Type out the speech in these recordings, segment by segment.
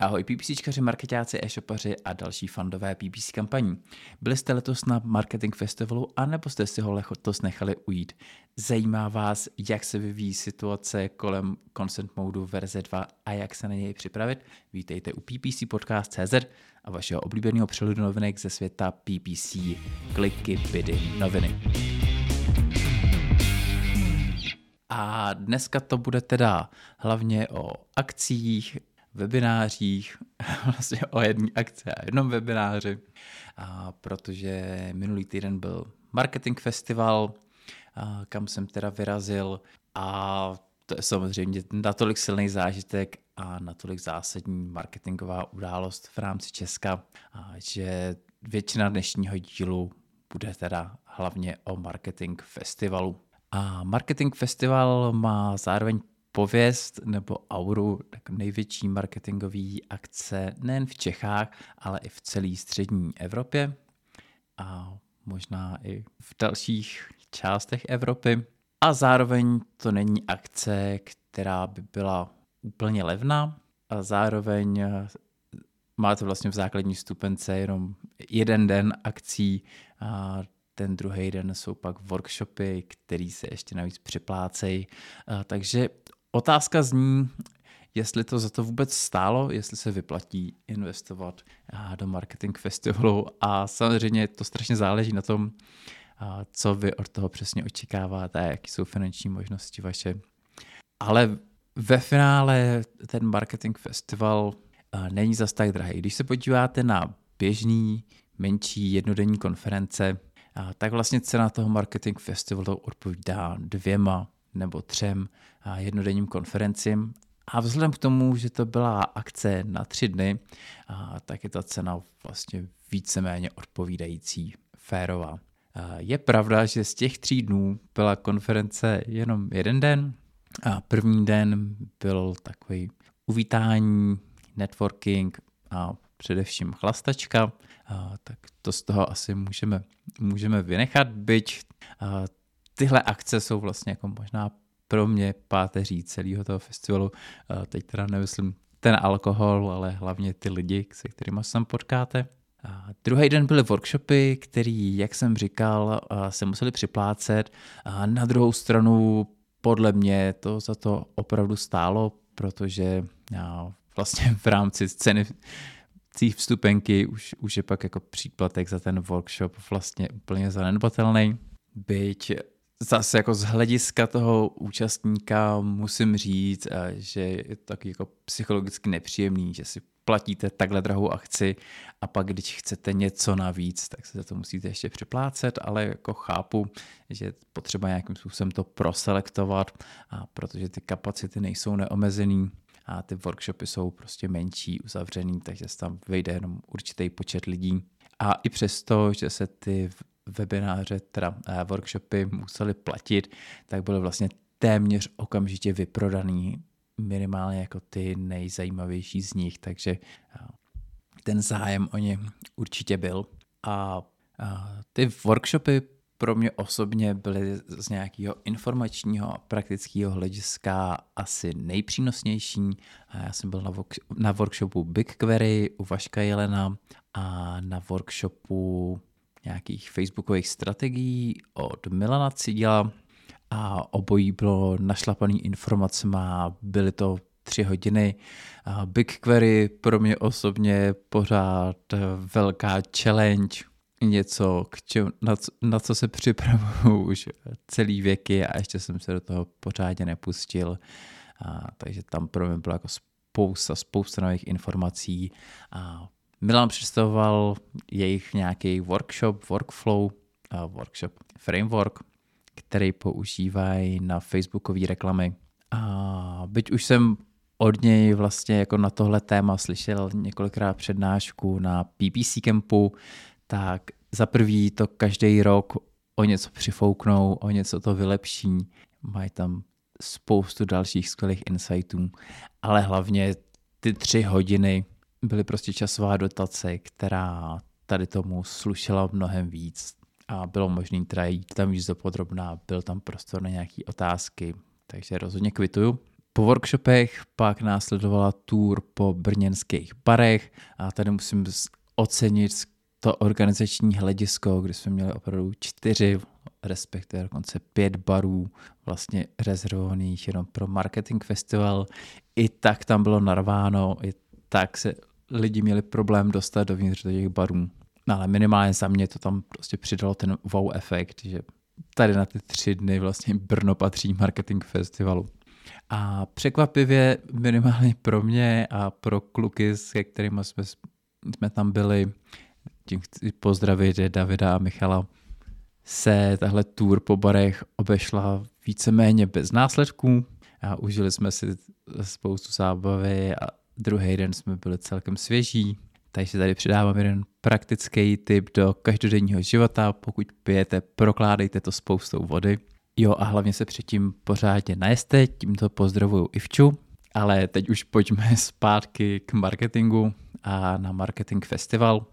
Ahoj PPCčkaři, marketáci, e-shopaři a další fandové PPC kampaní. Byli jste letos na Marketing Festivalu anebo jste si ho letos nechali ujít? Zajímá vás, jak se vyvíjí situace kolem Consent Modu verze 2 a jak se na něj připravit? Vítejte u PPC Podcast.cz a vašeho oblíbeného přelodu novinek ze světa PPC. Kliky, bydy, noviny. A dneska to bude teda hlavně o akcích, webinářích, vlastně o jedné akci a jednom webináři, a protože minulý týden byl marketing festival, a kam jsem teda vyrazil a to je samozřejmě natolik silný zážitek a natolik zásadní marketingová událost v rámci Česka, že většina dnešního dílu bude teda hlavně o marketing festivalu. A marketing festival má zároveň pověst nebo auru tak největší marketingové akce nejen v Čechách, ale i v celé střední Evropě a možná i v dalších částech Evropy. A zároveň to není akce, která by byla úplně levná a zároveň máte vlastně v základní stupence jenom jeden den akcí a ten druhý den jsou pak workshopy, které se ještě navíc připlácejí. Takže Otázka zní, jestli to za to vůbec stálo, jestli se vyplatí investovat do marketing festivalu a samozřejmě to strašně záleží na tom, co vy od toho přesně očekáváte jaké jsou finanční možnosti vaše. Ale ve finále ten marketing festival není zas tak drahý. Když se podíváte na běžný, menší jednodenní konference, tak vlastně cena toho marketing festivalu odpovídá dvěma nebo třem jednodenním konferencím. A vzhledem k tomu, že to byla akce na tři dny, tak je ta cena vlastně víceméně odpovídající, férová. Je pravda, že z těch tří dnů byla konference jenom jeden den. A první den byl takový uvítání, networking a především chlastačka, tak to z toho asi můžeme, můžeme vynechat, byť tyhle akce jsou vlastně jako možná pro mě páteří celého toho festivalu. Teď teda nemyslím ten alkohol, ale hlavně ty lidi, se kterými se tam potkáte. A druhý den byly workshopy, který, jak jsem říkal, se museli připlácet. A na druhou stranu, podle mě to za to opravdu stálo, protože vlastně v rámci ceny vstupenky už, už je pak jako příplatek za ten workshop vlastně úplně zanedbatelný. Byť zase jako z hlediska toho účastníka musím říct, eh, že je to taky jako psychologicky nepříjemný, že si platíte takhle drahou akci a pak když chcete něco navíc, tak se za to musíte ještě připlácet, ale jako chápu, že je potřeba nějakým způsobem to proselektovat, a protože ty kapacity nejsou neomezený a ty workshopy jsou prostě menší, uzavřený, takže se tam vejde jenom určitý počet lidí. A i přesto, že se ty webináře, teda eh, workshopy museli platit, tak byly vlastně téměř okamžitě vyprodaný minimálně jako ty nejzajímavější z nich, takže eh, ten zájem o ně určitě byl. A ty workshopy pro mě osobně byly z nějakého informačního a praktického hlediska asi nejpřínosnější. Já jsem byl na, na workshopu BigQuery u Vaška Jelena a na workshopu nějakých facebookových strategií od Milana Cidila a obojí bylo našlapaný informacemi, byly to tři hodiny. BigQuery pro mě osobně pořád velká challenge, něco, k čem, na, co, na co se připravuju už celý věky a ještě jsem se do toho pořádně nepustil. A, takže tam pro mě byla jako spousta, spousta nových informací a Milan představoval jejich nějaký workshop, workflow, uh, workshop, framework, který používají na facebookové reklamy. A byť už jsem od něj vlastně jako na tohle téma slyšel několikrát přednášku na PPC Campu, tak za prvý to každý rok o něco přifouknou, o něco to vylepší, mají tam spoustu dalších skvělých insightů, ale hlavně ty tři hodiny byly prostě časová dotace, která tady tomu slušela mnohem víc a bylo možné teda jít tam víc dopodrobná, byl tam prostor na nějaké otázky, takže rozhodně kvituju. po workshopech, pak následovala tour po brněnských barech a tady musím ocenit to organizační hledisko, kdy jsme měli opravdu čtyři, respektive dokonce pět barů vlastně rezervovaných jenom pro marketing festival. I tak tam bylo narváno, i tak se lidi měli problém dostat dovnitř do těch barů. No ale minimálně za mě to tam prostě přidalo ten wow efekt, že tady na ty tři dny vlastně Brno patří marketing festivalu. A překvapivě minimálně pro mě a pro kluky, se kterými jsme, jsme tam byli, tím chci pozdravit Davida a Michala, se tahle tour po barech obešla víceméně bez následků a užili jsme si spoustu zábavy a druhý den jsme byli celkem svěží. Takže tady přidávám jeden praktický tip do každodenního života. Pokud pijete, prokládejte to spoustou vody. Jo a hlavně se předtím pořádně najeste, tímto pozdravuju Ivču. Ale teď už pojďme zpátky k marketingu a na marketing festival,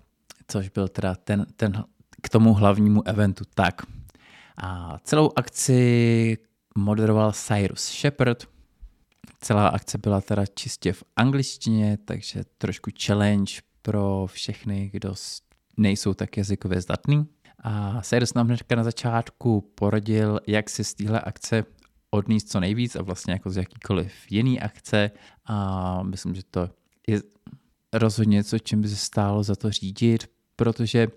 což byl teda ten, ten k tomu hlavnímu eventu. Tak a celou akci moderoval Cyrus Shepard. Celá akce byla teda čistě v angličtině, takže trošku challenge pro všechny, kdo nejsou tak jazykově zdatný. A Cyrus nám hnedka na začátku poradil, jak si z téhle akce odníst co nejvíc a vlastně jako z jakýkoliv jiný akce a myslím, že to je rozhodně něco, čím by se stálo za to řídit, protože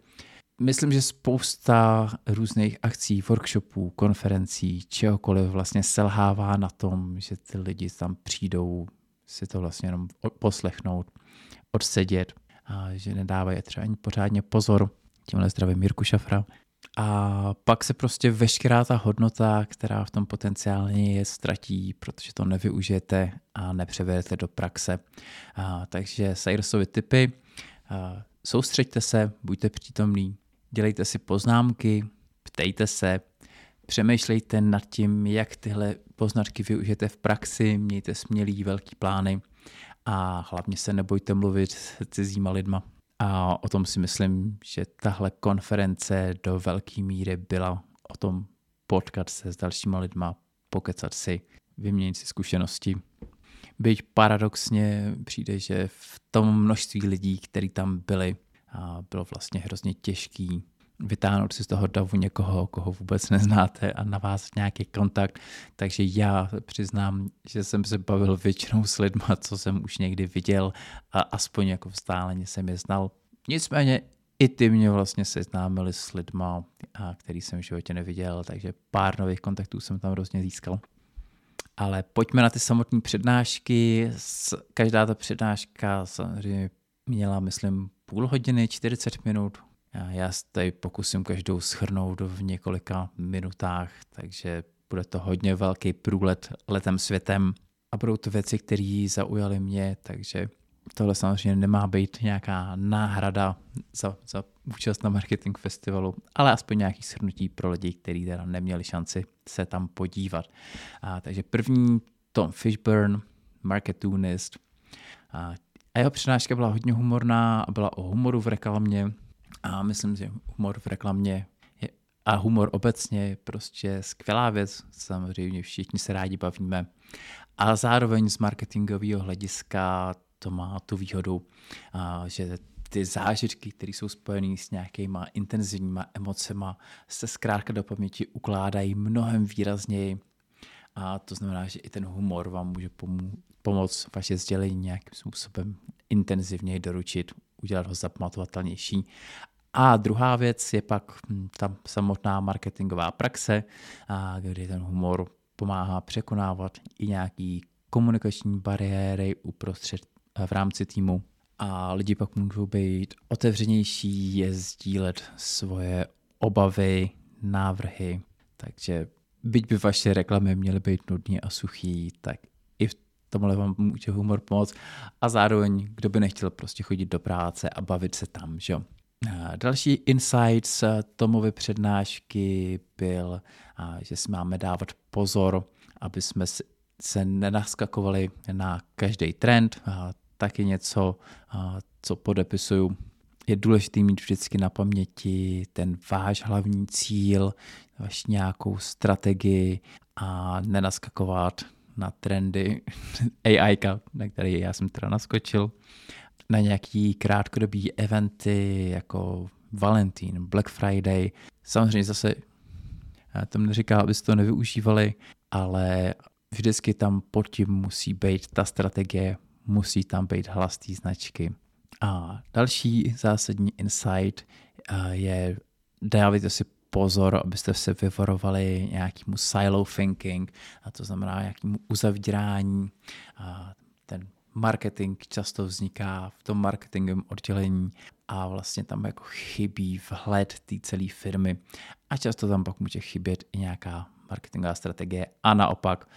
myslím, že spousta různých akcí, workshopů, konferencí, čehokoliv vlastně selhává na tom, že ty lidi tam přijdou si to vlastně jenom poslechnout, odsedět a že nedávají třeba ani pořádně pozor. Tímhle zdravím Mirku Šafra. A pak se prostě veškerá ta hodnota, která v tom potenciálně je, ztratí, protože to nevyužijete a nepřevedete do praxe. A, takže Cyrusovy typy, a, soustřeďte se, buďte přítomní, dělejte si poznámky, ptejte se, přemýšlejte nad tím, jak tyhle poznatky využijete v praxi, mějte smělý velký plány a hlavně se nebojte mluvit s cizíma lidma. A o tom si myslím, že tahle konference do velké míry byla o tom potkat se s dalšíma lidma, pokecat si, vyměnit si zkušenosti. Byť paradoxně přijde, že v tom množství lidí, kteří tam byli, bylo vlastně hrozně těžký vytáhnout si z toho davu někoho, koho vůbec neznáte a navázat nějaký kontakt. Takže já přiznám, že jsem se bavil většinou s lidma, co jsem už někdy viděl a aspoň jako vzdáleně jsem je znal. Nicméně i ty mě vlastně seznámili s lidma, který jsem v životě neviděl, takže pár nových kontaktů jsem tam hrozně získal. Ale pojďme na ty samotné přednášky. Každá ta přednáška samozřejmě měla, myslím, půl hodiny, 40 minut, já se tady pokusím každou schrnout v několika minutách, takže bude to hodně velký průlet letem světem. A budou to věci, které zaujaly mě, takže tohle samozřejmě nemá být nějaká náhrada za, za účast na marketing festivalu, ale aspoň nějaký shrnutí pro lidi, kteří teda neměli šanci se tam podívat. A, takže první Tom Fishburne, marketunist, a, a jeho přednáška byla hodně humorná a byla o humoru v reklamě, a myslím, že humor v reklamě je, a humor obecně je prostě skvělá věc. Samozřejmě všichni se rádi bavíme. A zároveň z marketingového hlediska to má tu výhodu, a, že ty zážitky, které jsou spojené s nějakýma intenzivníma emocema, se zkrátka do paměti ukládají mnohem výrazněji. A to znamená, že i ten humor vám může pomů- pomoct vaše sdělení nějakým způsobem intenzivněji doručit, udělat ho zapamatovatelnější. A druhá věc je pak hm, ta samotná marketingová praxe, kdy ten humor pomáhá překonávat i nějaký komunikační bariéry uprostřed eh, v rámci týmu. A lidi pak můžou být otevřenější, je sdílet svoje obavy, návrhy, takže byť by vaše reklamy měly být nudný a suchý, tak tomhle vám může humor pomoct. A zároveň, kdo by nechtěl prostě chodit do práce a bavit se tam, že Další insight z Tomovy přednášky byl, že si máme dávat pozor, aby jsme se nenaskakovali na každý trend. Taky něco, co podepisuju, je důležité mít vždycky na paměti ten váš hlavní cíl, vaši nějakou strategii a nenaskakovat na trendy AI, na který já jsem teda naskočil, na nějaký krátkodobý eventy jako Valentín, Black Friday. Samozřejmě zase já tomu neříkám, abyste to nevyužívali, ale vždycky tam pod tím musí být ta strategie, musí tam být hlas té značky. A další zásadní insight je dávajte si pozor, abyste se vyvarovali nějakému silo thinking, a to znamená nějakému uzavírání. A ten marketing často vzniká v tom marketingovém oddělení a vlastně tam jako chybí vhled té celé firmy a často tam pak může chybět i nějaká marketingová strategie a naopak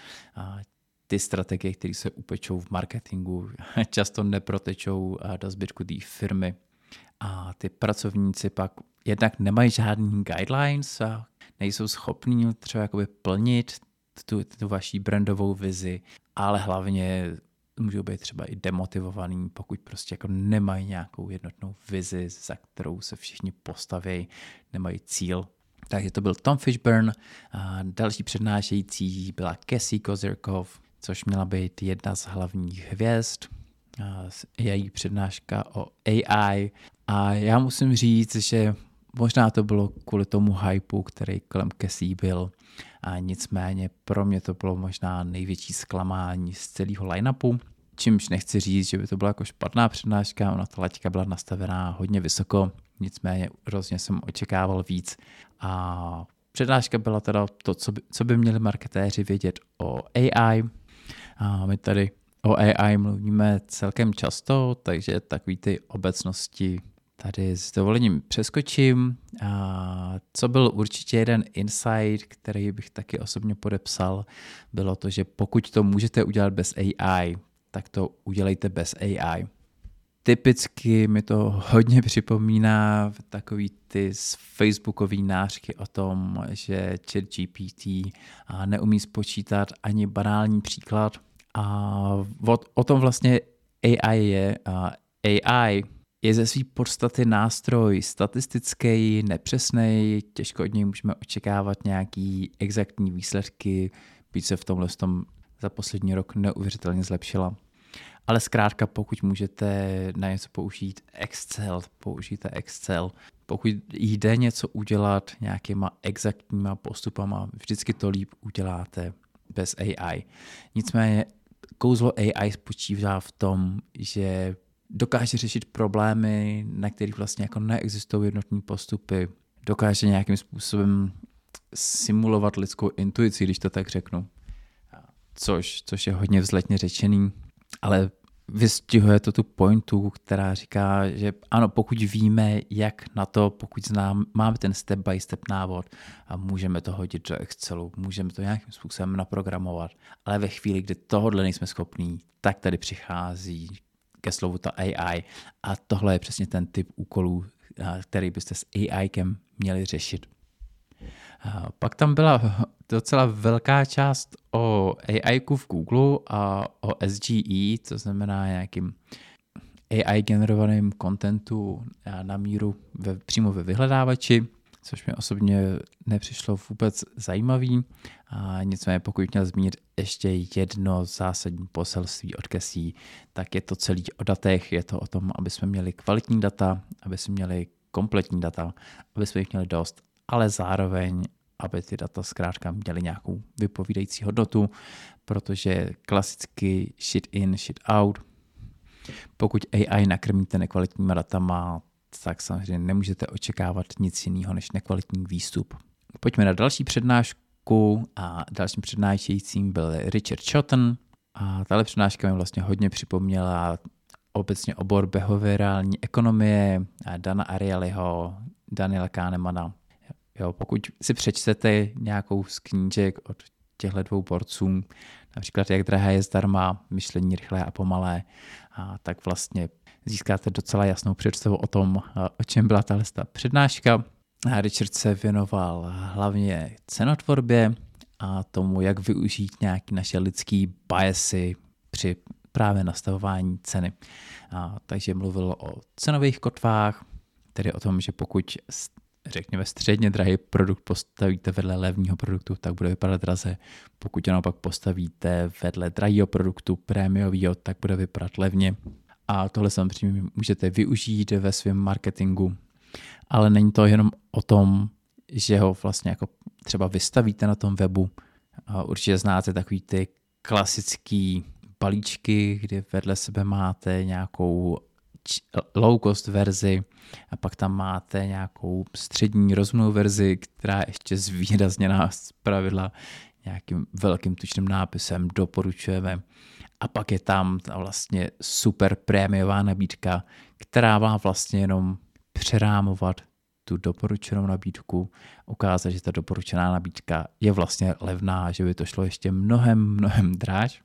ty strategie, které se upečou v marketingu, často neprotečou do zbytku té firmy a ty pracovníci pak jednak nemají žádný guidelines a nejsou schopní třeba jakoby plnit tu, tu vaší brandovou vizi, ale hlavně můžou být třeba i demotivovaný, pokud prostě jako nemají nějakou jednotnou vizi, za kterou se všichni postaví, nemají cíl. Takže to byl Tom Fishburne, a další přednášející byla Cassie Kozirkov, což měla být jedna z hlavních hvězd. A její přednáška o AI a já musím říct, že možná to bylo kvůli tomu hypeu, který kolem Cassie byl, a nicméně pro mě to bylo možná největší zklamání z celého line-upu, čímž nechci říct, že by to byla jako špatná přednáška, ona ta laťka byla nastavená hodně vysoko, nicméně hrozně jsem očekával víc a přednáška byla teda to, co by, co by měli marketéři vědět o AI. A my tady o AI mluvíme celkem často, takže takový ty obecnosti tady s dovolením přeskočím. A co byl určitě jeden insight, který bych taky osobně podepsal, bylo to, že pokud to můžete udělat bez AI, tak to udělejte bez AI. Typicky mi to hodně připomíná takový ty facebookový nářky o tom, že chat GPT neumí spočítat ani banální příklad. A o tom vlastně AI je. AI je ze své podstaty nástroj statistický, nepřesný, těžko od něj můžeme očekávat nějaký exaktní výsledky, byť se v tomhle tom za poslední rok neuvěřitelně zlepšila. Ale zkrátka, pokud můžete na něco použít Excel, použijte Excel. Pokud jde něco udělat nějakýma exaktníma postupama, vždycky to líp uděláte bez AI. Nicméně kouzlo AI spočívá v tom, že dokáže řešit problémy, na kterých vlastně jako neexistují jednotní postupy, dokáže nějakým způsobem simulovat lidskou intuici, když to tak řeknu. Což, což je hodně vzletně řečený, ale vystihuje to tu pointu, která říká, že ano, pokud víme, jak na to, pokud znám, máme ten step by step návod a můžeme to hodit do Excelu, můžeme to nějakým způsobem naprogramovat, ale ve chvíli, kdy tohle nejsme schopní, tak tady přichází ke slovu ta AI a tohle je přesně ten typ úkolů, který byste s AI měli řešit. Pak tam byla docela velká část o AI v Google a o SGE, co znamená nějakým AI generovaným kontentu na míru ve, přímo ve vyhledávači, což mě osobně nepřišlo vůbec zajímavý. A nicméně pokud měl zmínit ještě jedno zásadní poselství od Kesí, tak je to celý o datech, je to o tom, aby jsme měli kvalitní data, aby jsme měli kompletní data, aby jsme jich měli dost, ale zároveň, aby ty data zkrátka měly nějakou vypovídající hodnotu, protože klasicky shit in, shit out. Pokud AI nakrmíte nekvalitníma datama, tak samozřejmě nemůžete očekávat nic jiného než nekvalitní výstup. Pojďme na další přednášku a dalším přednášejícím byl Richard Chotten a tahle přednáška mi vlastně hodně připomněla obecně obor behaviorální ekonomie Dana Arielyho, Daniela Kahnemana. Jo, pokud si přečtete nějakou z knížek od těchto dvou borců, například Jak drahé je zdarma, myšlení rychlé a pomalé, a tak vlastně získáte docela jasnou představu o tom, o čem byla tahle přednáška. Richard se věnoval hlavně cenotvorbě a tomu, jak využít nějaké naše lidské biasy při právě nastavování ceny. A, takže mluvil o cenových kotvách, tedy o tom, že pokud řekněme, středně drahý produkt postavíte vedle levního produktu, tak bude vypadat draze. Pokud ho naopak postavíte vedle drahého produktu, prémiového, tak bude vypadat levně. A tohle samozřejmě můžete využít ve svém marketingu, ale není to jenom o tom, že ho vlastně jako třeba vystavíte na tom webu. Určitě znáte takový ty klasický balíčky, kdy vedle sebe máte nějakou low cost verzi a pak tam máte nějakou střední rozumnou verzi, která je ještě zvýrazněná z pravidla nějakým velkým tučným nápisem doporučujeme. A pak je tam ta vlastně super prémiová nabídka, která má vlastně jenom přerámovat tu doporučenou nabídku, ukázat, že ta doporučená nabídka je vlastně levná, že by to šlo ještě mnohem, mnohem dráž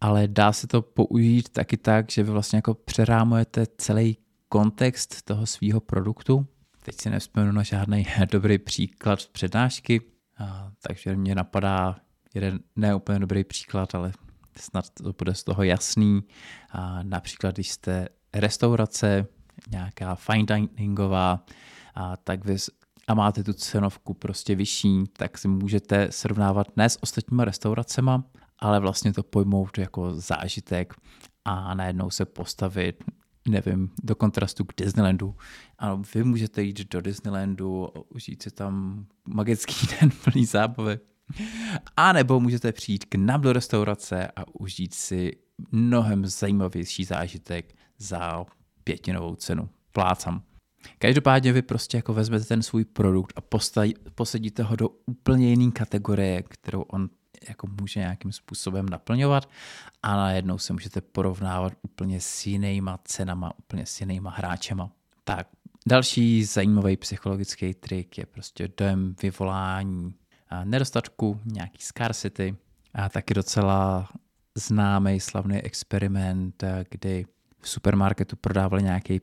ale dá se to použít taky tak, že vy vlastně jako přerámujete celý kontext toho svého produktu. Teď si nevzpomenu na žádný dobrý příklad z přednášky, takže mě napadá jeden neúplně dobrý příklad, ale snad to bude z toho jasný. A například, když jste restaurace, nějaká fine diningová, a tak vy a máte tu cenovku prostě vyšší, tak si můžete srovnávat ne s ostatníma restauracema, ale vlastně to pojmout jako zážitek a najednou se postavit, nevím, do kontrastu k Disneylandu. Ano, vy můžete jít do Disneylandu, užít si tam magický den plný zábavy. A nebo můžete přijít k nám do restaurace a užít si mnohem zajímavější zážitek za pětinovou cenu. Plácam. Každopádně vy prostě jako vezmete ten svůj produkt a posadíte ho do úplně jiné kategorie, kterou on jako může nějakým způsobem naplňovat a najednou se můžete porovnávat úplně s jinýma cenama, úplně s jinýma hráčema. Tak, další zajímavý psychologický trik je prostě dojem vyvolání nedostatku, nějaký scarcity a taky docela známý slavný experiment, kdy v supermarketu prodávali nějaký,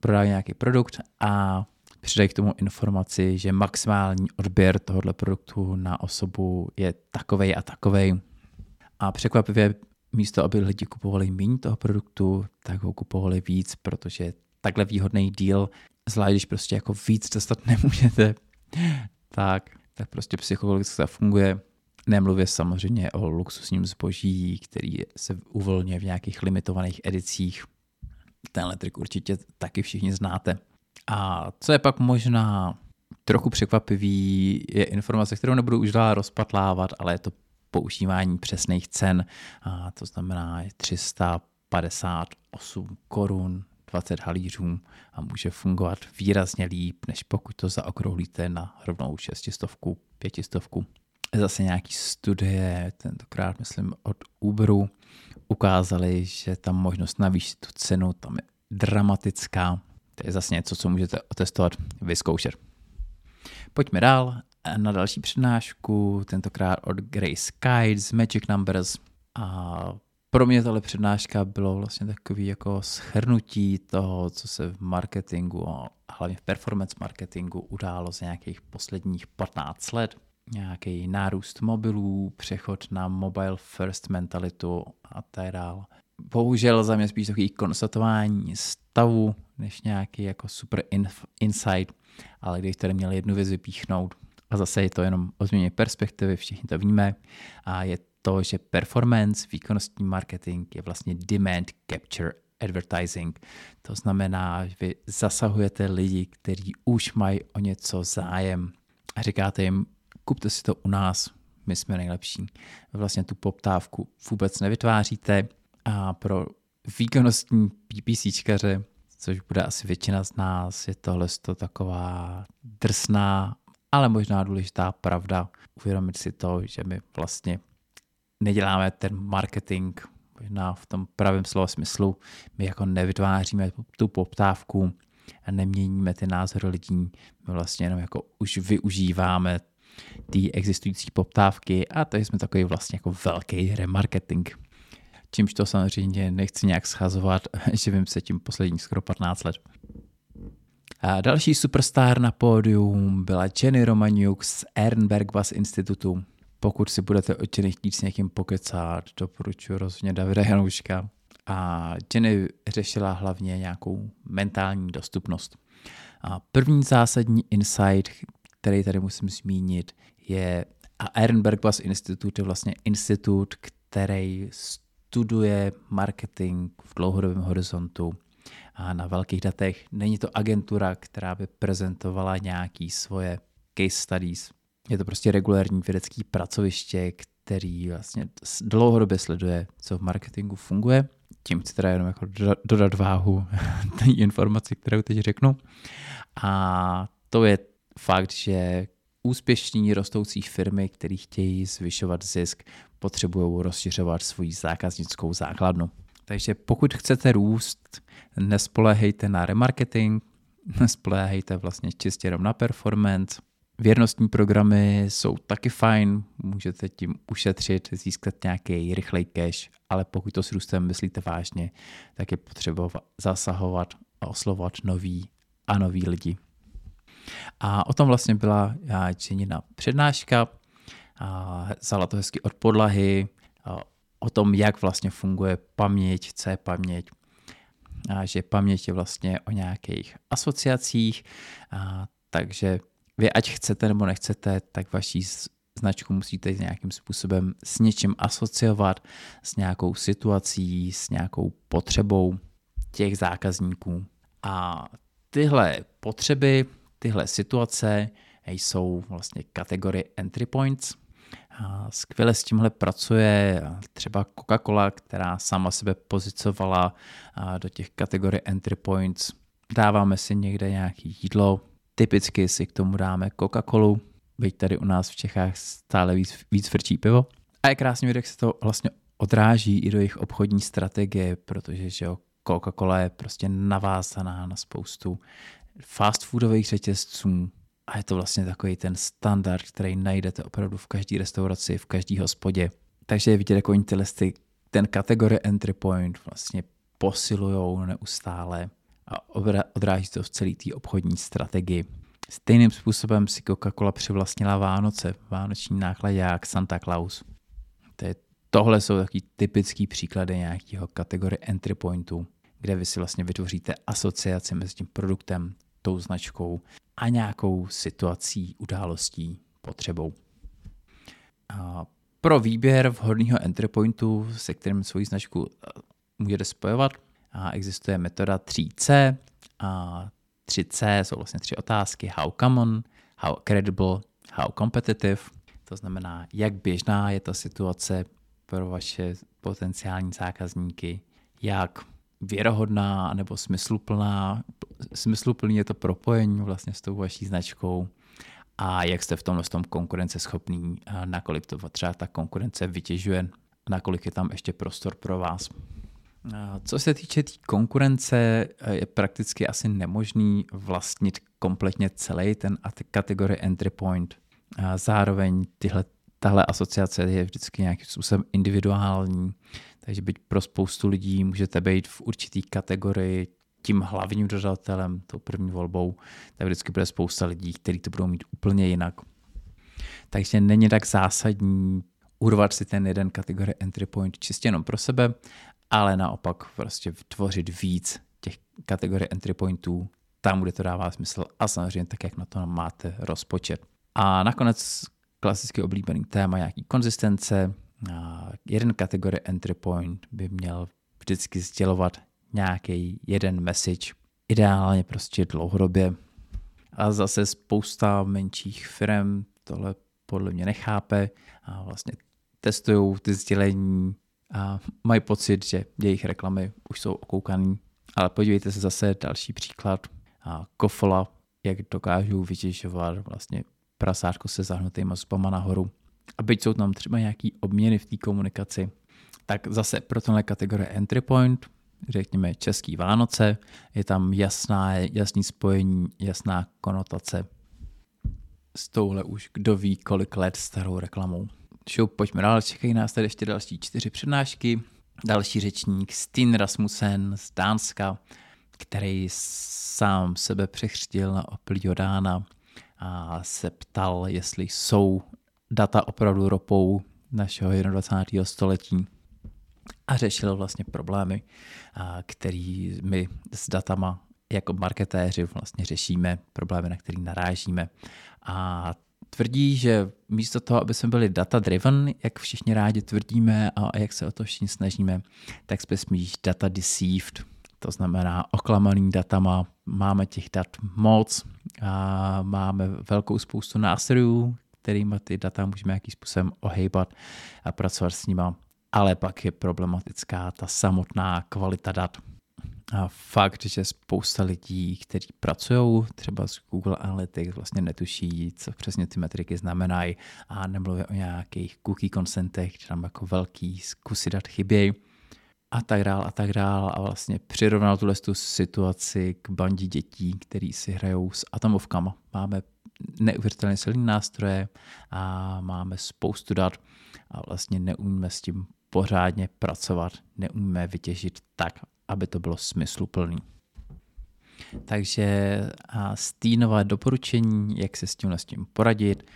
prodávali nějaký produkt a přidají k tomu informaci, že maximální odběr tohoto produktu na osobu je takovej a takovej. A překvapivě místo, aby lidi kupovali méně toho produktu, tak ho kupovali víc, protože takhle výhodný díl, zvlášť když prostě jako víc dostat nemůžete, tak, tak prostě psychologicky to funguje. Nemluvě samozřejmě o luxusním zboží, který se uvolňuje v nějakých limitovaných edicích. Tenhle trik určitě taky všichni znáte. A co je pak možná trochu překvapivý, je informace, kterou nebudu už dál rozpatlávat, ale je to používání přesných cen. A to znamená 358 korun 20 halířů a může fungovat výrazně líp, než pokud to zaokrouhlíte na rovnou šestistovku, pětistovku. Zase nějaký studie, tentokrát myslím od Uberu, ukázali, že tam možnost navýšit tu cenu tam je dramatická to je zase něco, co můžete otestovat, vyzkoušet. Pojďme dál na další přednášku, tentokrát od Grace Kites, Magic Numbers. A pro mě tahle přednáška bylo vlastně takový jako schrnutí toho, co se v marketingu a hlavně v performance marketingu událo za nějakých posledních 15 let. Nějaký nárůst mobilů, přechod na mobile first mentalitu a tak dále. Bohužel za mě spíš takový konstatování stavu než nějaký jako super inf- insight, ale když tady měl jednu věc vypíchnout, a zase je to jenom o změně perspektivy, všichni to víme, a je to, že performance, výkonnostní marketing je vlastně demand capture advertising. To znamená, že vy zasahujete lidi, kteří už mají o něco zájem a říkáte jim, kupte si to u nás, my jsme nejlepší. Vlastně tu poptávku vůbec nevytváříte a pro výkonnostní PPCčkaře což bude asi většina z nás, je tohle to taková drsná, ale možná důležitá pravda. Uvědomit si to, že my vlastně neděláme ten marketing možná v tom pravém slova smyslu. My jako nevytváříme tu poptávku a neměníme ty názory lidí. My vlastně jenom jako už využíváme ty existující poptávky a to jsme takový vlastně jako velký remarketing čímž to samozřejmě nechci nějak schazovat, živím se tím poslední skoro 15 let. A další superstar na pódium byla Jenny Romaniuk z Ehrenberg Institutu. Pokud si budete o Jenny chtít s někým pokecat, doporučuji rozhodně Davida Janouška. A Jenny řešila hlavně nějakou mentální dostupnost. A první zásadní insight, který tady musím zmínit, je a Ehrenberg Bass Institute je vlastně institut, který studuje marketing v dlouhodobém horizontu a na velkých datech. Není to agentura, která by prezentovala nějaký svoje case studies. Je to prostě regulární vědecký pracoviště, který vlastně dlouhodobě sleduje, co v marketingu funguje. Tím chci teda jenom jako dodat váhu té informaci, kterou teď řeknu. A to je fakt, že úspěšní rostoucí firmy, které chtějí zvyšovat zisk, potřebují rozšiřovat svoji zákaznickou základnu. Takže pokud chcete růst, nespolehejte na remarketing, nespolehejte vlastně čistě jenom na performance. Věrnostní programy jsou taky fajn, můžete tím ušetřit, získat nějaký rychlej cash, ale pokud to s růstem myslíte vážně, tak je potřeba zasahovat a oslovovat nový a nový lidi. A o tom vlastně byla činina přednáška, a to hezky od podlahy, o tom, jak vlastně funguje paměť, co je paměť, a že paměť je vlastně o nějakých asociacích, a takže vy ať chcete nebo nechcete, tak vaší značku musíte nějakým způsobem s něčím asociovat, s nějakou situací, s nějakou potřebou těch zákazníků. A tyhle potřeby, tyhle situace jsou vlastně kategorie entry points. A skvěle s tímhle pracuje třeba Coca-Cola, která sama sebe pozicovala do těch kategorie entry points. Dáváme si někde nějaký jídlo, typicky si k tomu dáme Coca-Colu, byť tady u nás v Čechách stále víc, víc frčí pivo. A je krásně vidět, jak se to vlastně odráží i do jejich obchodní strategie, protože že jo, Coca-Cola je prostě navázaná na spoustu fast foodových řetězců a je to vlastně takový ten standard, který najdete opravdu v každé restauraci, v každé hospodě. Takže je vidět, jako oni tyhle ten kategorie entry point vlastně posilují neustále a odráží to v celé té obchodní strategii. Stejným způsobem si Coca-Cola přivlastnila Vánoce, vánoční jak Santa Claus. To je, tohle jsou taky typický příklady nějakého kategorie entry pointu, kde vy si vlastně vytvoříte asociaci mezi tím produktem, tou značkou a nějakou situací, událostí, potřebou. A pro výběr vhodného entry pointu, se kterým svoji značku eh, můžete spojovat, a existuje metoda 3C. A 3C jsou vlastně tři otázky. How common, how credible, how competitive. To znamená, jak běžná je ta situace pro vaše potenciální zákazníky, jak věrohodná nebo smysluplná, smysluplný je to propojení vlastně s tou vaší značkou a jak jste v tomhle tom konkurenceschopný, nakolik to třeba ta konkurence vytěžuje, nakolik je tam ještě prostor pro vás. Co se týče té tý konkurence, je prakticky asi nemožný vlastnit kompletně celý ten kategorie entry point. Zároveň tyhle, tahle asociace je vždycky nějakým způsobem individuální, takže byť pro spoustu lidí můžete být v určitý kategorii tím hlavním dodatelem, tou první volbou, tak vždycky bude spousta lidí, kteří to budou mít úplně jinak. Takže není tak zásadní urvat si ten jeden kategorie entry point čistě jenom pro sebe, ale naopak prostě vytvořit víc těch kategorii entry pointů tam, kde to dává smysl a samozřejmě tak, jak na to máte rozpočet. A nakonec klasicky oblíbený téma, nějaký konzistence. Jeden kategorie entry point by měl vždycky sdělovat nějaký jeden message, ideálně prostě dlouhodobě. A zase spousta menších firm tohle podle mě nechápe a vlastně testují ty sdělení a mají pocit, že jejich reklamy už jsou okoukaný. Ale podívejte se zase další příklad. A Kofola, jak dokážou vytěžovat vlastně prasátko se zahnutýma zubama nahoru. A byť jsou tam třeba nějaký obměny v té komunikaci, tak zase pro tenhle kategorie entry point, řekněme český Vánoce, je tam jasná, jasný spojení, jasná konotace s touhle už kdo ví kolik let starou reklamou show pojďme dál, čekají nás tady ještě další čtyři přednášky. Další řečník Stin Rasmussen z Dánska, který sám sebe přechřtil na Opel Jordána a se ptal, jestli jsou data opravdu ropou našeho 21. století a řešil vlastně problémy, který my s datama jako marketéři vlastně řešíme problémy, na které narážíme. A tvrdí, že místo toho, aby jsme byli data-driven, jak všichni rádi tvrdíme a jak se o to všichni snažíme, tak jsme spíš data-deceived, to znamená oklamaný datama, máme těch dat moc, a máme velkou spoustu nástrojů, kterými ty data můžeme nějakým způsobem ohejbat a pracovat s nima, ale pak je problematická ta samotná kvalita dat. A fakt, že spousta lidí, kteří pracují třeba s Google Analytics, vlastně netuší, co přesně ty metriky znamenají a nemluví o nějakých cookie consentech, že tam jako velký kusy dat chybějí a tak dál a tak dál a vlastně přirovnal tuhle tu situaci k bandě dětí, který si hrajou s atomovkama. Máme neuvěřitelně silné nástroje a máme spoustu dat a vlastně neumíme s tím pořádně pracovat, neumíme vytěžit tak, aby to bylo smysluplný. Takže stínové doporučení, jak se s tím s tím poradit,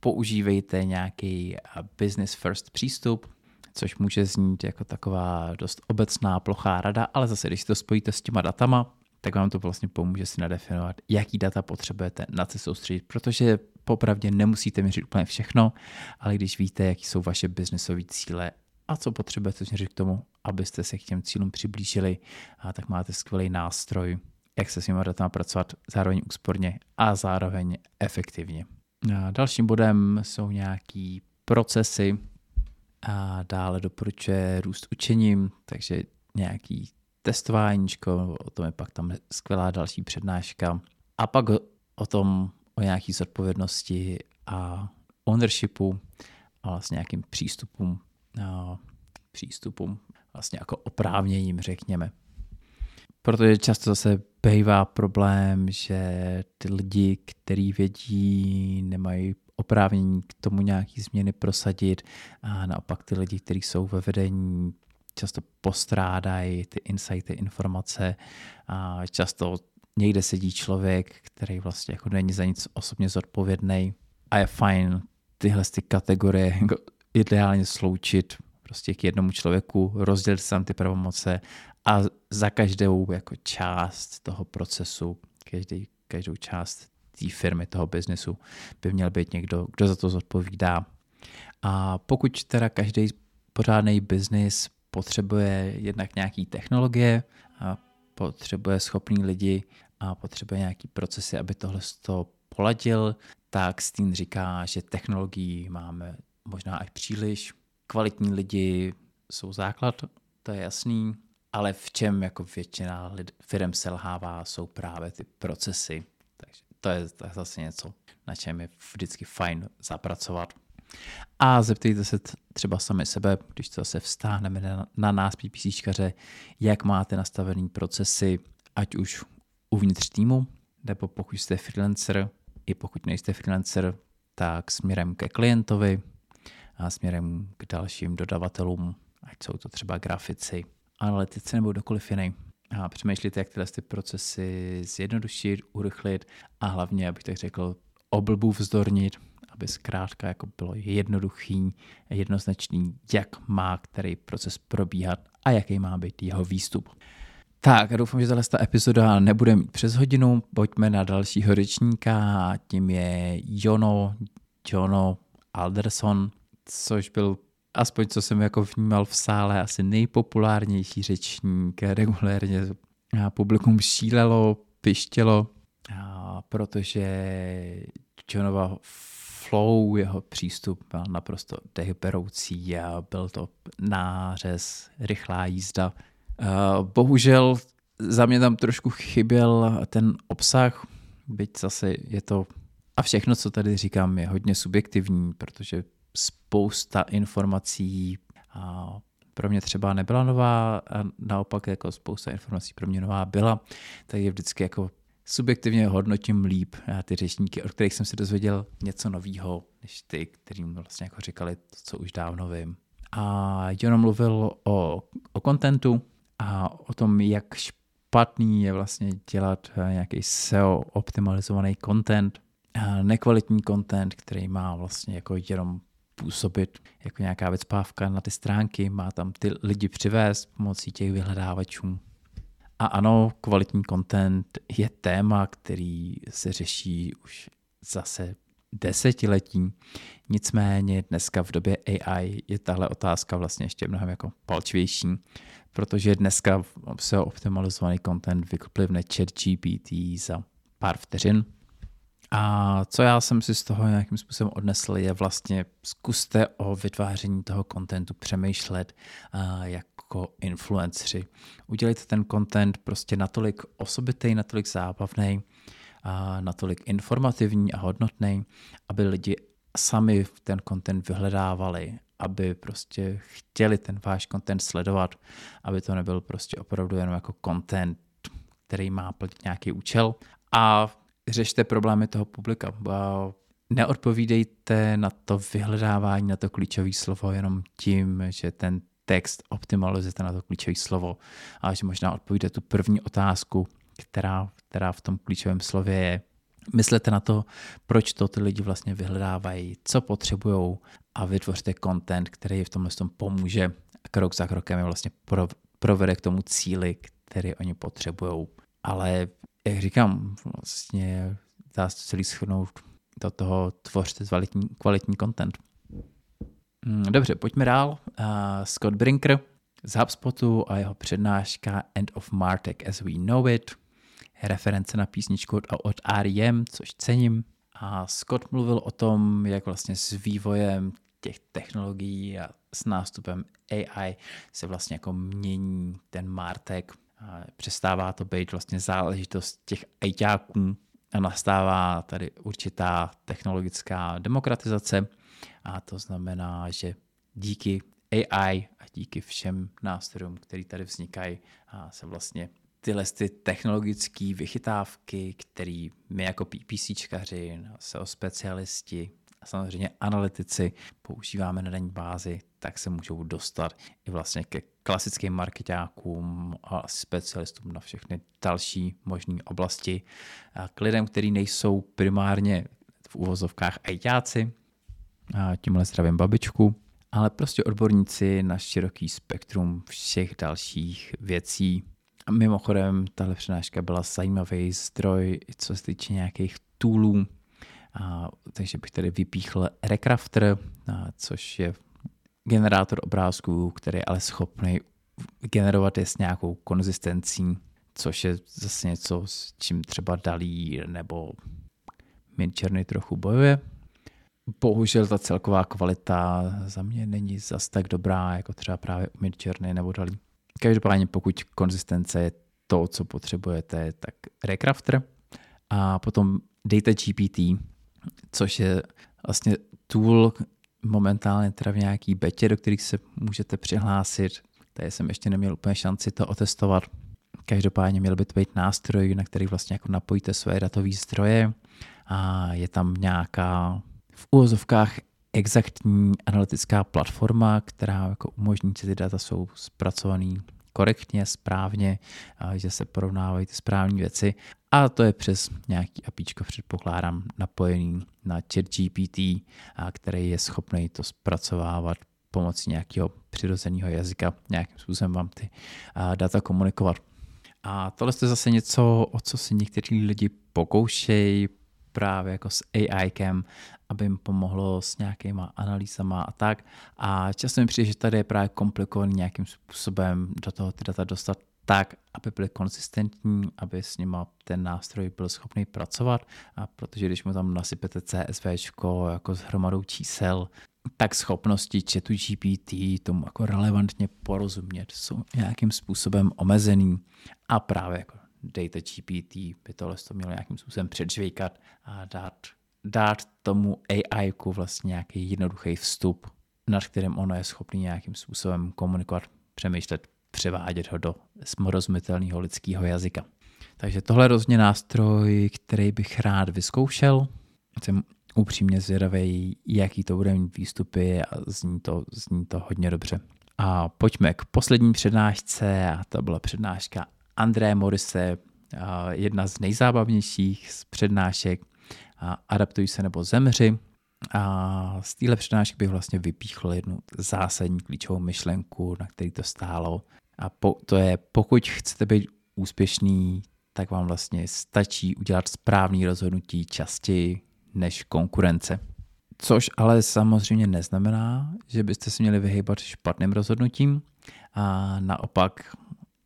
používejte nějaký business first přístup, což může znít jako taková dost obecná plochá rada, ale zase, když to spojíte s těma datama, tak vám to vlastně pomůže si nadefinovat, jaký data potřebujete, na co soustředit, protože popravdě nemusíte měřit úplně všechno, ale když víte, jaký jsou vaše biznesové cíle a co potřebujete měřit k tomu, abyste se k těm cílům přiblížili, a tak máte skvělý nástroj, jak se s těmi datama pracovat zároveň úsporně a zároveň efektivně. A dalším bodem jsou nějaký procesy, a dále doporučuje růst učením, takže nějaký testováníčko, o tom je pak tam skvělá další přednáška. A pak o tom, o nějaký zodpovědnosti a ownershipu a vlastně nějakým přístupům, a přístupům vlastně jako oprávněním, řekněme. Protože často zase bývá problém, že ty lidi, kteří vědí, nemají oprávnění k tomu nějaký změny prosadit a naopak ty lidi, kteří jsou ve vedení, často postrádají ty insighty, informace a často někde sedí člověk, který vlastně jako není za nic osobně zodpovědný a je fajn tyhle ty kategorie jako ideálně sloučit prostě k jednomu člověku, rozdělit tam ty pravomoce a za každou jako část toho procesu, každý, každou část té firmy, toho biznesu by měl být někdo, kdo za to zodpovídá. A pokud teda každý pořádný biznis potřebuje jednak nějaký technologie, a potřebuje schopný lidi a potřebuje nějaký procesy, aby tohle to poladil, tak Steen říká, že technologií máme možná až příliš. Kvalitní lidi jsou základ, to je jasný, ale v čem jako většina firm selhává, jsou právě ty procesy. Takže to je, to je zase něco, na čem je vždycky fajn zapracovat. A zeptejte se třeba sami sebe, když to zase vstáhneme na, na nás, PPCčkaře, jak máte nastavený procesy, ať už uvnitř týmu, nebo pokud jste freelancer, i pokud nejste freelancer, tak směrem ke klientovi směrem k dalším dodavatelům, ať jsou to třeba grafici, analytici nebo kdokoliv jiný. A přemýšlíte, jak tyhle ty procesy zjednodušit, urychlit a hlavně, abych tak řekl, oblbu vzdornit, aby zkrátka jako bylo jednoduchý, jednoznačný, jak má který proces probíhat a jaký má být jeho výstup. Tak, a doufám, že tahle epizoda nebude mít přes hodinu. Pojďme na dalšího řečníka, tím je Jono, Jono Alderson, což byl aspoň co jsem jako vnímal v sále, asi nejpopulárnější řečník, regulérně publikum šílelo, pištělo, protože Johnova flow, jeho přístup byl naprosto dehyperoucí a byl to nářez, rychlá jízda. Bohužel za mě tam trošku chyběl ten obsah, byť zase je to a všechno, co tady říkám, je hodně subjektivní, protože spousta informací a pro mě třeba nebyla nová a naopak jako spousta informací pro mě nová byla, tak je vždycky jako subjektivně hodnotím líp ty řečníky, od kterých jsem se dozvěděl něco nového, než ty, kterým vlastně jako říkali to, co už dávno vím. A Jono mluvil o, o kontentu a o tom, jak špatný je vlastně dělat nějaký SEO optimalizovaný content, nekvalitní content, který má vlastně jako jenom působit jako nějaká věcpávka na ty stránky, má tam ty lidi přivést pomocí těch vyhledávačů. A ano, kvalitní content je téma, který se řeší už zase desetiletí. Nicméně dneska v době AI je tahle otázka vlastně ještě mnohem jako palčivější, protože dneska se optimalizovaný content vyplivne chat GPT za pár vteřin. A co já jsem si z toho nějakým způsobem odnesl, je vlastně zkuste o vytváření toho kontentu přemýšlet jako influenceri. Udělejte ten content prostě natolik osobitý, natolik zábavný, natolik informativní a hodnotný, aby lidi sami ten content vyhledávali, aby prostě chtěli ten váš content sledovat, aby to nebyl prostě opravdu jenom jako content, který má plnit nějaký účel. A řešte problémy toho publika. Neodpovídejte na to vyhledávání, na to klíčové slovo jenom tím, že ten text optimalizujete na to klíčové slovo a že možná odpovíte tu první otázku, která, která v tom klíčovém slově je. Myslete na to, proč to ty lidi vlastně vyhledávají, co potřebují a vytvořte content, který v tomhle tom pomůže krok za krokem je vlastně provede k tomu cíli, který oni potřebují. Ale jak říkám, vlastně dá se celý schrnout do toho tvořte kvalitní, kvalitní content. Hmm, dobře, pojďme dál. Uh, Scott Brinker z HubSpotu a jeho přednáška End of Martech as we know it. Reference na písničku od, od R.E.M., což cením. A Scott mluvil o tom, jak vlastně s vývojem těch technologií a s nástupem AI se vlastně jako mění ten Martek Přestává to být vlastně záležitost těch ajťáků a nastává tady určitá technologická demokratizace. A to znamená, že díky AI a díky všem nástrojům, které tady vznikají, se vlastně tyhle ty technologické vychytávky, které my jako PPCčkaři, SEO specialisti a samozřejmě analytici používáme na denní bázi, tak se můžou dostat i vlastně ke klasickým marketákům a specialistům na všechny další možné oblasti. K lidem, kteří nejsou primárně v úvozovkách ajťáci, tímhle zdravím babičku, ale prostě odborníci na široký spektrum všech dalších věcí. A mimochodem, tahle přednáška byla zajímavý zdroj, co se týče nějakých toolů, a, takže bych tady vypíchl Recrafter, a, což je generátor obrázků, který je ale schopný generovat je s nějakou konzistencí, což je zase něco, s čím třeba Dalí nebo Midjourney trochu bojuje. Bohužel ta celková kvalita za mě není zas tak dobrá, jako třeba právě u Midjourney nebo Dalí. Každopádně pokud konzistence je to, co potřebujete, tak Recrafter a potom Data GPT, což je vlastně tool momentálně teda v nějaký betě, do kterých se můžete přihlásit. Tady jsem ještě neměl úplně šanci to otestovat. Každopádně měl by to být nástroj, na který vlastně jako napojíte své datové zdroje a je tam nějaká v úvozovkách exaktní analytická platforma, která jako umožní, že ty data jsou zpracované korektně, správně, že se porovnávají ty správné věci a to je přes nějaký apíčko, předpokládám, napojený na chat GPT, který je schopný to zpracovávat pomocí nějakého přirozeného jazyka, nějakým způsobem vám ty data komunikovat. A tohle je zase něco, o co si někteří lidi pokoušejí právě jako s AIkem, aby jim pomohlo s nějakýma analýzama a tak. A často mi přijde, že tady je právě komplikovaný nějakým způsobem do toho ty data dostat tak, aby byly konsistentní, aby s nima ten nástroj byl schopný pracovat, a protože když mu tam nasypete CSV jako s hromadou čísel, tak schopnosti chatu GPT tomu jako relevantně porozumět jsou nějakým způsobem omezený a právě jako data GPT by tohle to mělo nějakým způsobem předžvejkat a dát, dát tomu AI vlastně nějaký jednoduchý vstup, nad kterým ono je schopný nějakým způsobem komunikovat, přemýšlet, převádět ho do smorozumitelného lidského jazyka. Takže tohle je rozhodně nástroj, který bych rád vyzkoušel. Jsem upřímně zvědavý, jaký to bude mít výstupy a zní to, zní to hodně dobře. A pojďme k poslední přednášce a to byla přednáška André Morise, jedna z nejzábavnějších z přednášek Adaptuj se nebo zemři. A z téhle přednášky bych vlastně vypíchl jednu zásadní klíčovou myšlenku, na který to stálo. A po, to je, pokud chcete být úspěšný, tak vám vlastně stačí udělat správný rozhodnutí častěji než konkurence. Což ale samozřejmě neznamená, že byste si měli vyhýbat špatným rozhodnutím. A naopak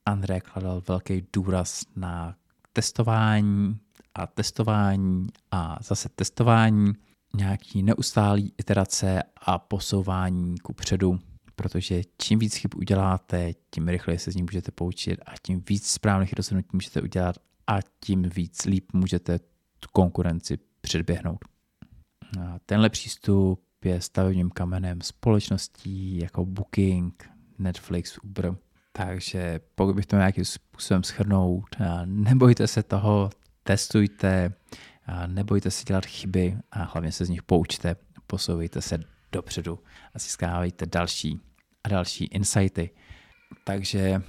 André kladl velký důraz na testování a testování a zase testování, nějaký neustálý iterace a posouvání ku předu, protože čím víc chyb uděláte, tím rychleji se z ní můžete poučit a tím víc správných rozhodnutí můžete udělat a tím víc líp můžete tu konkurenci předběhnout. A tenhle přístup je stavebním kamenem společností jako Booking, Netflix, Uber. Takže pokud bych to nějakým způsobem schrnout, nebojte se toho, testujte, nebojte se dělat chyby a hlavně se z nich poučte, posouvejte se dopředu a získávejte další a další insighty. Takže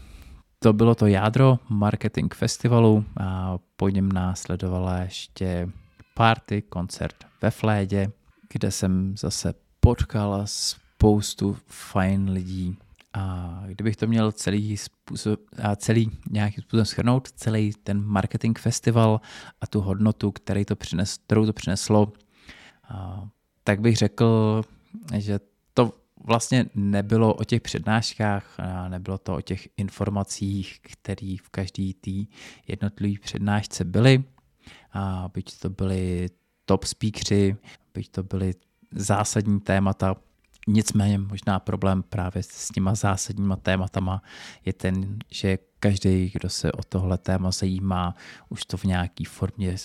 to bylo to jádro marketing festivalu a po něm následovala ještě party, koncert ve Flédě, kde jsem zase potkal spoustu fajn lidí. A kdybych to měl celý, způsob, a celý nějakým způsobem schrnout, celý ten marketing festival a tu hodnotu, který to přines, kterou to přineslo, a, tak bych řekl, že to vlastně nebylo o těch přednáškách, nebylo to o těch informacích, které v každé té jednotlivé přednášce byly, a byť to byly top speakeři, byť to byly zásadní témata, Nicméně možná problém právě s těma zásadníma tématama je ten, že každý, kdo se o tohle téma zajímá, už to v nějaké formě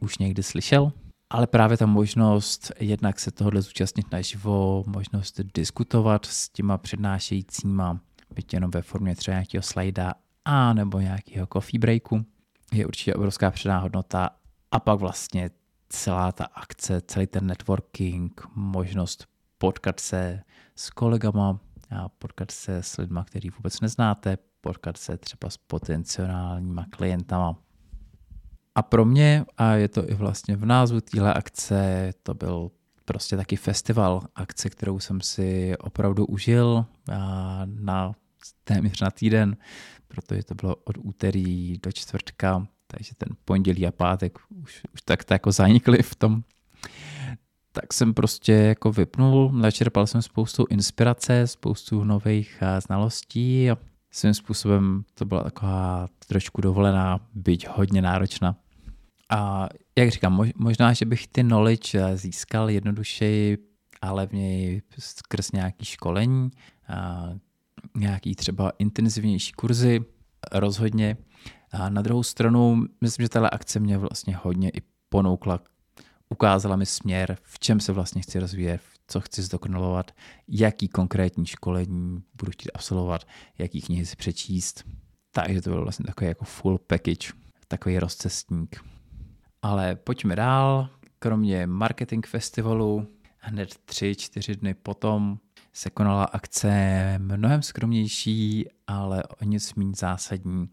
už někdy slyšel. Ale právě ta možnost jednak se tohle zúčastnit naživo, možnost diskutovat s těma přednášejícíma, byť jenom ve formě třeba nějakého slajda a nebo nějakého coffee breaku, je určitě obrovská předná hodnota a pak vlastně celá ta akce, celý ten networking, možnost potkat se s kolegama, a potkat se s lidma, který vůbec neznáte, potkat se třeba s potenciálníma klientama. A pro mě, a je to i vlastně v názvu téhle akce, to byl prostě taky festival, akce, kterou jsem si opravdu užil na téměř na týden, protože to bylo od úterý do čtvrtka, takže ten pondělí a pátek už, už tak to jako zanikly v tom. Tak jsem prostě jako vypnul, načerpal jsem spoustu inspirace, spoustu nových eh, znalostí a svým způsobem to byla taková trošku dovolená, byť hodně náročná. A jak říkám, možná, že bych ty knowledge eh, získal jednodušeji a levněji skrz nějaký školení, a nějaký třeba intenzivnější kurzy, rozhodně, a na druhou stranu, myslím, že tahle akce mě vlastně hodně i ponoukla, ukázala mi směr, v čem se vlastně chci rozvíjet, co chci zdokonalovat, jaký konkrétní školení budu chtít absolvovat, jaký knihy si přečíst. Takže to byl vlastně takový jako full package, takový rozcestník. Ale pojďme dál. Kromě marketing festivalu hned tři, čtyři dny potom se konala akce mnohem skromnější, ale o nic méně zásadní.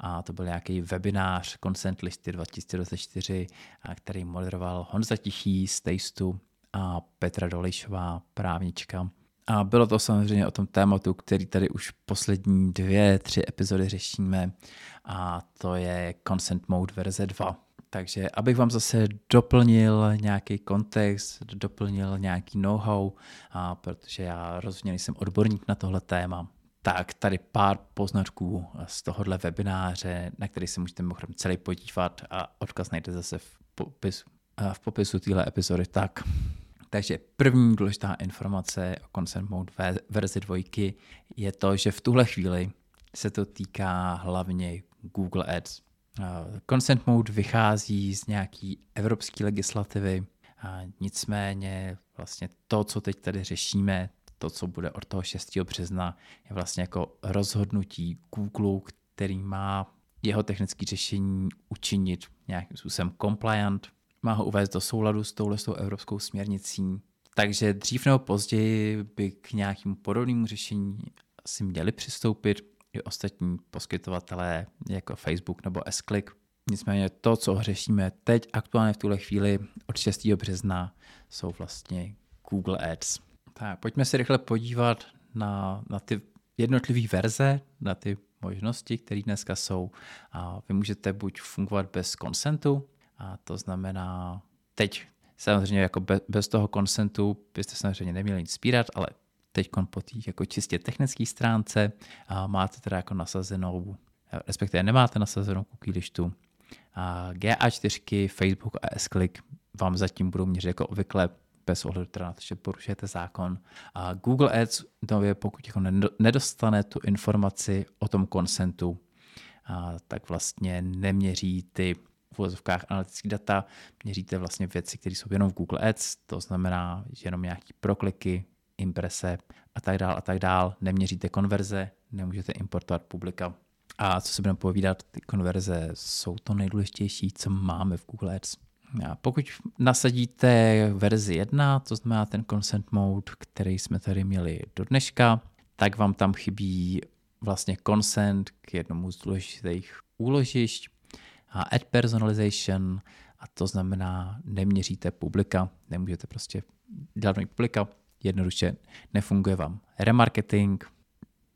A to byl nějaký webinář Consent Listy 2024, který moderoval Honza Tichý z Tasteu a Petra Dolejšová, právnička. A bylo to samozřejmě o tom tématu, který tady už poslední dvě, tři epizody řešíme a to je Consent Mode verze 2. Takže abych vám zase doplnil nějaký kontext, doplnil nějaký know-how, a protože já rozhodně nejsem odborník na tohle téma, tak tady pár poznatků z tohohle webináře, na který se můžete mimochodem celý podívat a odkaz najdete zase v popisu, v popisu téhle epizody. Tak, takže první důležitá informace o Consent Mode verzi dvojky je to, že v tuhle chvíli se to týká hlavně Google Ads. Consent Mode vychází z nějaký evropské legislativy, a nicméně vlastně to, co teď tady řešíme, to, co bude od toho 6. března, je vlastně jako rozhodnutí Google, který má jeho technické řešení učinit nějakým způsobem compliant, má ho uvést do souladu s touhle s evropskou směrnicí. Takže dřív nebo později by k nějakému podobnému řešení si měli přistoupit i ostatní poskytovatelé jako Facebook nebo S-Click. Nicméně to, co řešíme teď aktuálně v tuhle chvíli od 6. března, jsou vlastně Google Ads. Tak pojďme se rychle podívat na, na ty jednotlivé verze, na ty možnosti, které dneska jsou. A vy můžete buď fungovat bez konsentu, a to znamená, teď samozřejmě jako bez, bez toho konsentu byste samozřejmě neměli nic spírat, ale teď po té jako čistě technické stránce a máte teda jako nasazenou, respektive nemáte nasazenou cookie listu. A GA4, Facebook a S-Click vám zatím budou měřit jako obvykle bez ohledu teda na to, že porušujete zákon. A Google Ads nově, pokud jako nedostane tu informaci o tom konsentu, tak vlastně neměří ty v uvozovkách data, měříte vlastně věci, které jsou jenom v Google Ads, to znamená, jenom nějaký prokliky, imprese a tak dál a tak dál. Neměříte konverze, nemůžete importovat publika. A co se budeme povídat, ty konverze jsou to nejdůležitější, co máme v Google Ads. Pokud nasadíte verzi 1, to znamená ten consent mode, který jsme tady měli do dneška, tak vám tam chybí vlastně consent k jednomu z důležitých úložišť a ad personalization, a to znamená, neměříte publika, nemůžete prostě dělat publika, jednoduše nefunguje vám remarketing,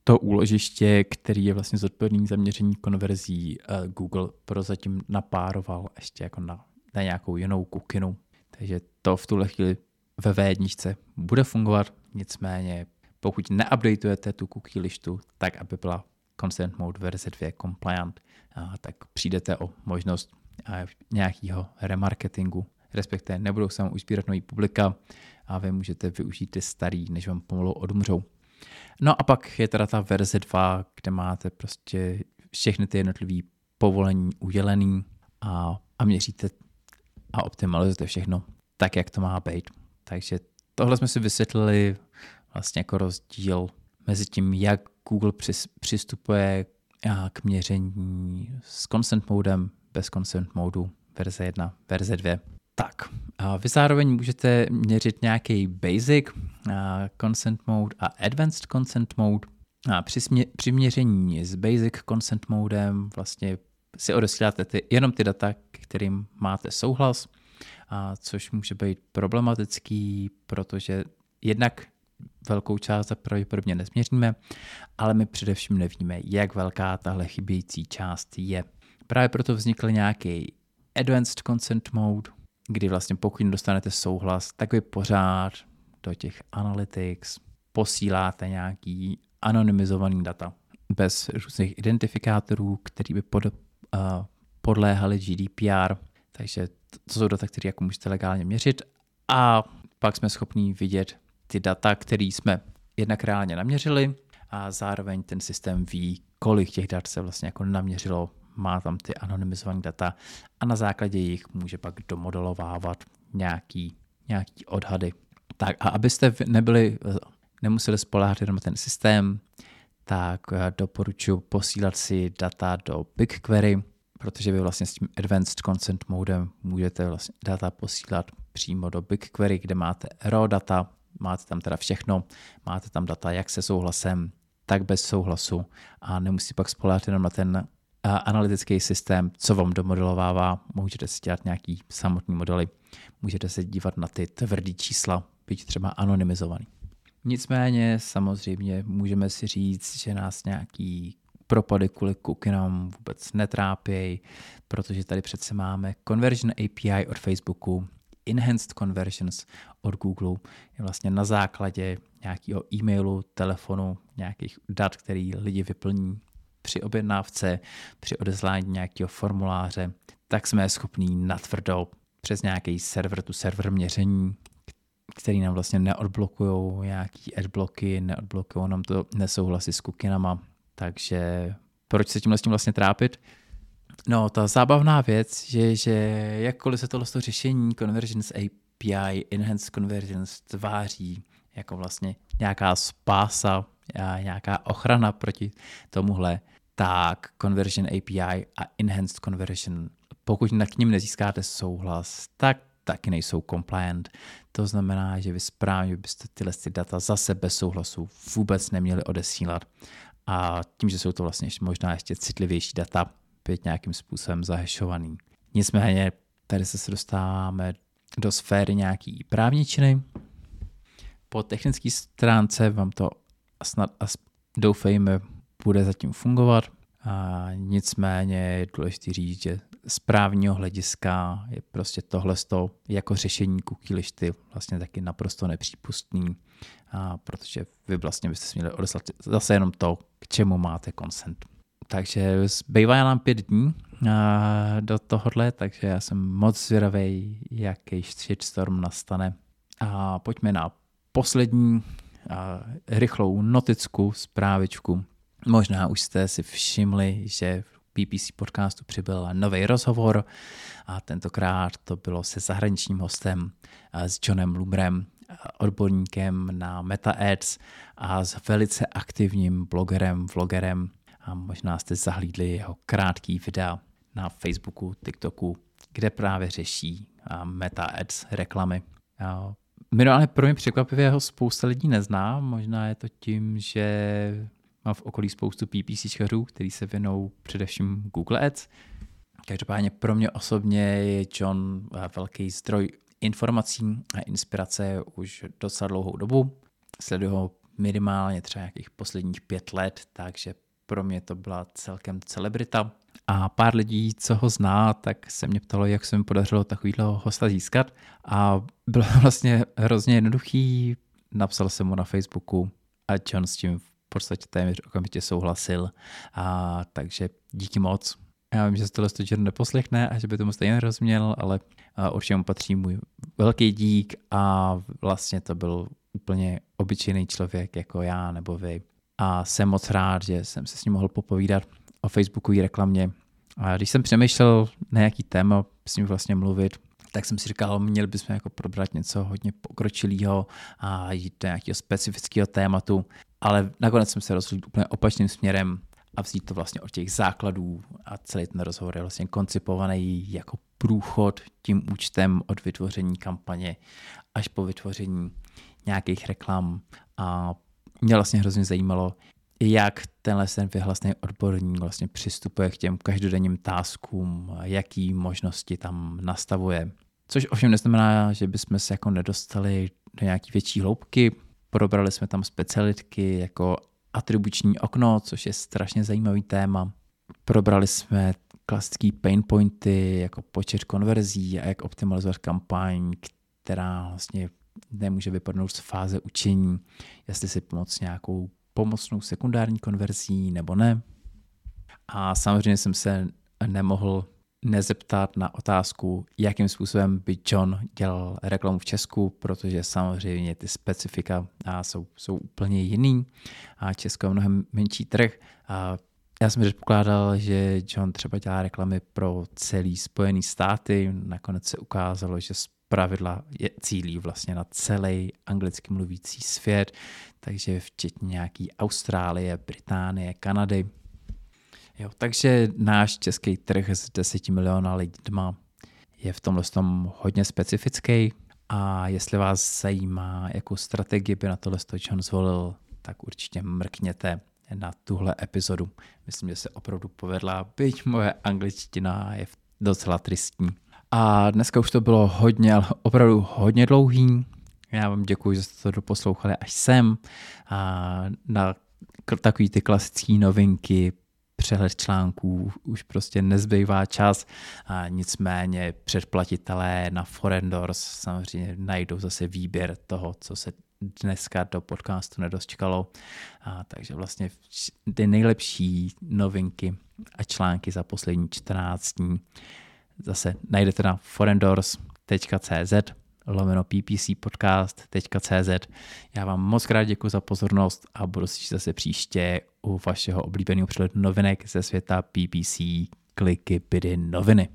to úložiště, který je vlastně zodpovědný za měření konverzí, eh, Google prozatím napároval ještě jako na na nějakou jinou kukinu. Takže to v tuhle chvíli ve V1 bude fungovat, nicméně pokud neupdateujete tu cookie listu tak, aby byla Consent Mode verze 2 compliant, tak přijdete o možnost nějakého remarketingu, respektive nebudou se vám už sbírat nový publika a vy můžete využít ty starý, než vám pomalu odumřou. No a pak je teda ta verze 2, kde máte prostě všechny ty jednotlivé povolení udělený a, a měříte a optimalizujete všechno tak, jak to má být. Takže tohle jsme si vysvětlili vlastně jako rozdíl mezi tím, jak Google přistupuje k měření s consent modem, bez consent modu, verze 1, verze 2. Tak, a vy zároveň můžete měřit nějaký basic consent mode a advanced consent mode. A při, smě, při měření s basic consent modem vlastně si odesíláte ty, jenom ty data, kterým máte souhlas, a což může být problematický, protože jednak velkou část pravděpodobně nezměříme, ale my především nevíme, jak velká tahle chybějící část je. Právě proto vznikl nějaký Advanced Consent Mode, kdy vlastně pokud dostanete souhlas, tak vy pořád do těch analytics posíláte nějaký anonymizovaný data bez různých identifikátorů, který by pod, podléhaly GDPR, takže to jsou data, které jako můžete legálně měřit. A pak jsme schopni vidět ty data, které jsme jednak reálně naměřili a zároveň ten systém ví, kolik těch dat se vlastně jako naměřilo, má tam ty anonymizované data a na základě jich může pak domodelovávat nějaký, nějaký odhady. Tak a abyste nebyli, nemuseli spoláhat jenom ten systém, tak doporučuji posílat si data do BigQuery, protože vy vlastně s tím Advanced Consent modem můžete vlastně data posílat přímo do BigQuery, kde máte raw data, máte tam teda všechno, máte tam data jak se souhlasem, tak bez souhlasu a nemusí pak spolehat jenom na ten analytický systém, co vám domodelovává, můžete si dělat nějaký samotný modely, můžete se dívat na ty tvrdý čísla, být třeba anonymizovaný. Nicméně samozřejmě můžeme si říct, že nás nějaký propady kvůli cookinám vůbec netrápějí, protože tady přece máme Conversion API od Facebooku, Enhanced Conversions od Google, je vlastně na základě nějakého e-mailu, telefonu, nějakých dat, který lidi vyplní při objednávce, při odeslání nějakého formuláře, tak jsme schopní natvrdo přes nějaký server tu server měření, který nám vlastně neodblokují nějaký adbloky, neodblokují nám to nesouhlasy s cookinama, takže proč se tímhle s tím vlastně trápit? No, ta zábavná věc je, že jakkoliv se tohle řešení Convergence API, Enhanced Convergence tváří jako vlastně nějaká spása, nějaká ochrana proti tomuhle, tak Conversion API a Enhanced Conversion, pokud k ním nezískáte souhlas, tak taky nejsou compliant. To znamená, že vy správně byste tyhle data zase bez souhlasu vůbec neměli odesílat a tím, že jsou to vlastně možná ještě citlivější data, být nějakým způsobem zahešovaný. Nicméně tady se dostáváme do sféry nějaký právničiny. Po technické stránce vám to snad doufejme bude zatím fungovat. A nicméně je důležité říct, že z právního hlediska je prostě tohle jako řešení cookie vlastně taky naprosto nepřípustný, a protože vy vlastně byste měli odeslat zase jenom to, k čemu máte consent. Takže zbývá nám pět dní do tohohle, takže já jsem moc zvědavý, jaký shitstorm nastane. A pojďme na poslední rychlou noticku, zprávičku. Možná už jste si všimli, že v PPC podcastu přibyl nový rozhovor a tentokrát to bylo se zahraničním hostem s Johnem Lumrem, odborníkem na Meta Ads a s velice aktivním blogerem, vlogerem a možná jste zahlídli jeho krátký videa na Facebooku, TikToku, kde právě řeší Meta Ads reklamy. Minimálně pro mě překvapivě ho spousta lidí nezná, možná je to tím, že mám v okolí spoustu PPCčkařů, který se věnou především Google Ads. Každopádně pro mě osobně je John velký zdroj informací a inspirace už docela dlouhou dobu. Sleduju ho minimálně třeba nějakých posledních pět let, takže pro mě to byla celkem celebrita. A pár lidí, co ho zná, tak se mě ptalo, jak se mi podařilo takovýhle hosta získat. A bylo vlastně hrozně jednoduchý. Napsal jsem mu na Facebooku a John s tím podstatě téměř okamžitě souhlasil. A, takže díky moc. Já vím, že se tohle John neposlechne a že by tomu stejně rozuměl, ale určitě mu patří můj velký dík a vlastně to byl úplně obyčejný člověk jako já nebo vy a jsem moc rád, že jsem se s ním mohl popovídat o Facebookové reklamě. A když jsem přemýšlel na jaký téma s ním vlastně mluvit, tak jsem si říkal, měli bychom jako probrat něco hodně pokročilého a jít do nějakého specifického tématu, ale nakonec jsem se rozhodl úplně opačným směrem a vzít to vlastně od těch základů a celý ten rozhovor je vlastně koncipovaný jako průchod tím účtem od vytvoření kampaně až po vytvoření nějakých reklam a mě vlastně hrozně zajímalo, jak tenhle ten vyhlasný odborník vlastně přistupuje k těm každodenním táskům, jaký možnosti tam nastavuje. Což ovšem neznamená, že bychom se jako nedostali do nějaký větší hloubky. Probrali jsme tam specialitky jako atribuční okno, což je strašně zajímavý téma. Probrali jsme klasické pain pointy jako počet konverzí a jak optimalizovat kampaň, která vlastně nemůže vypadnout z fáze učení, jestli si pomoct nějakou pomocnou sekundární konverzí nebo ne. A samozřejmě jsem se nemohl nezeptat na otázku, jakým způsobem by John dělal reklamu v Česku, protože samozřejmě ty specifika jsou, jsou úplně jiný a Česko je mnohem menší trh. A já jsem předpokládal, že John třeba dělá reklamy pro celý Spojený státy, nakonec se ukázalo, že pravidla je, cílí vlastně na celý anglicky mluvící svět, takže včetně nějaký Austrálie, Británie, Kanady. Jo, takže náš český trh s 10 miliona lidma je v tomhle tom hodně specifický a jestli vás zajímá, jakou strategii by na tohle John zvolil, tak určitě mrkněte na tuhle epizodu. Myslím, že se opravdu povedla, byť moje angličtina je docela tristní. A dneska už to bylo hodně, ale opravdu hodně dlouhý. Já vám děkuji, že jste to doposlouchali až sem. A na takový ty klasické novinky, přehled článků už prostě nezbývá čas. A nicméně předplatitelé na Forendors samozřejmě najdou zase výběr toho, co se dneska do podcastu nedočkalo. A takže vlastně ty nejlepší novinky a články za poslední 14 dní zase najdete na forendors.cz lomeno ppcpodcast.cz. Já vám moc krát děkuji za pozornost a budu si zase příště u vašeho oblíbeného přehledu novinek ze světa PPC kliky bydy noviny.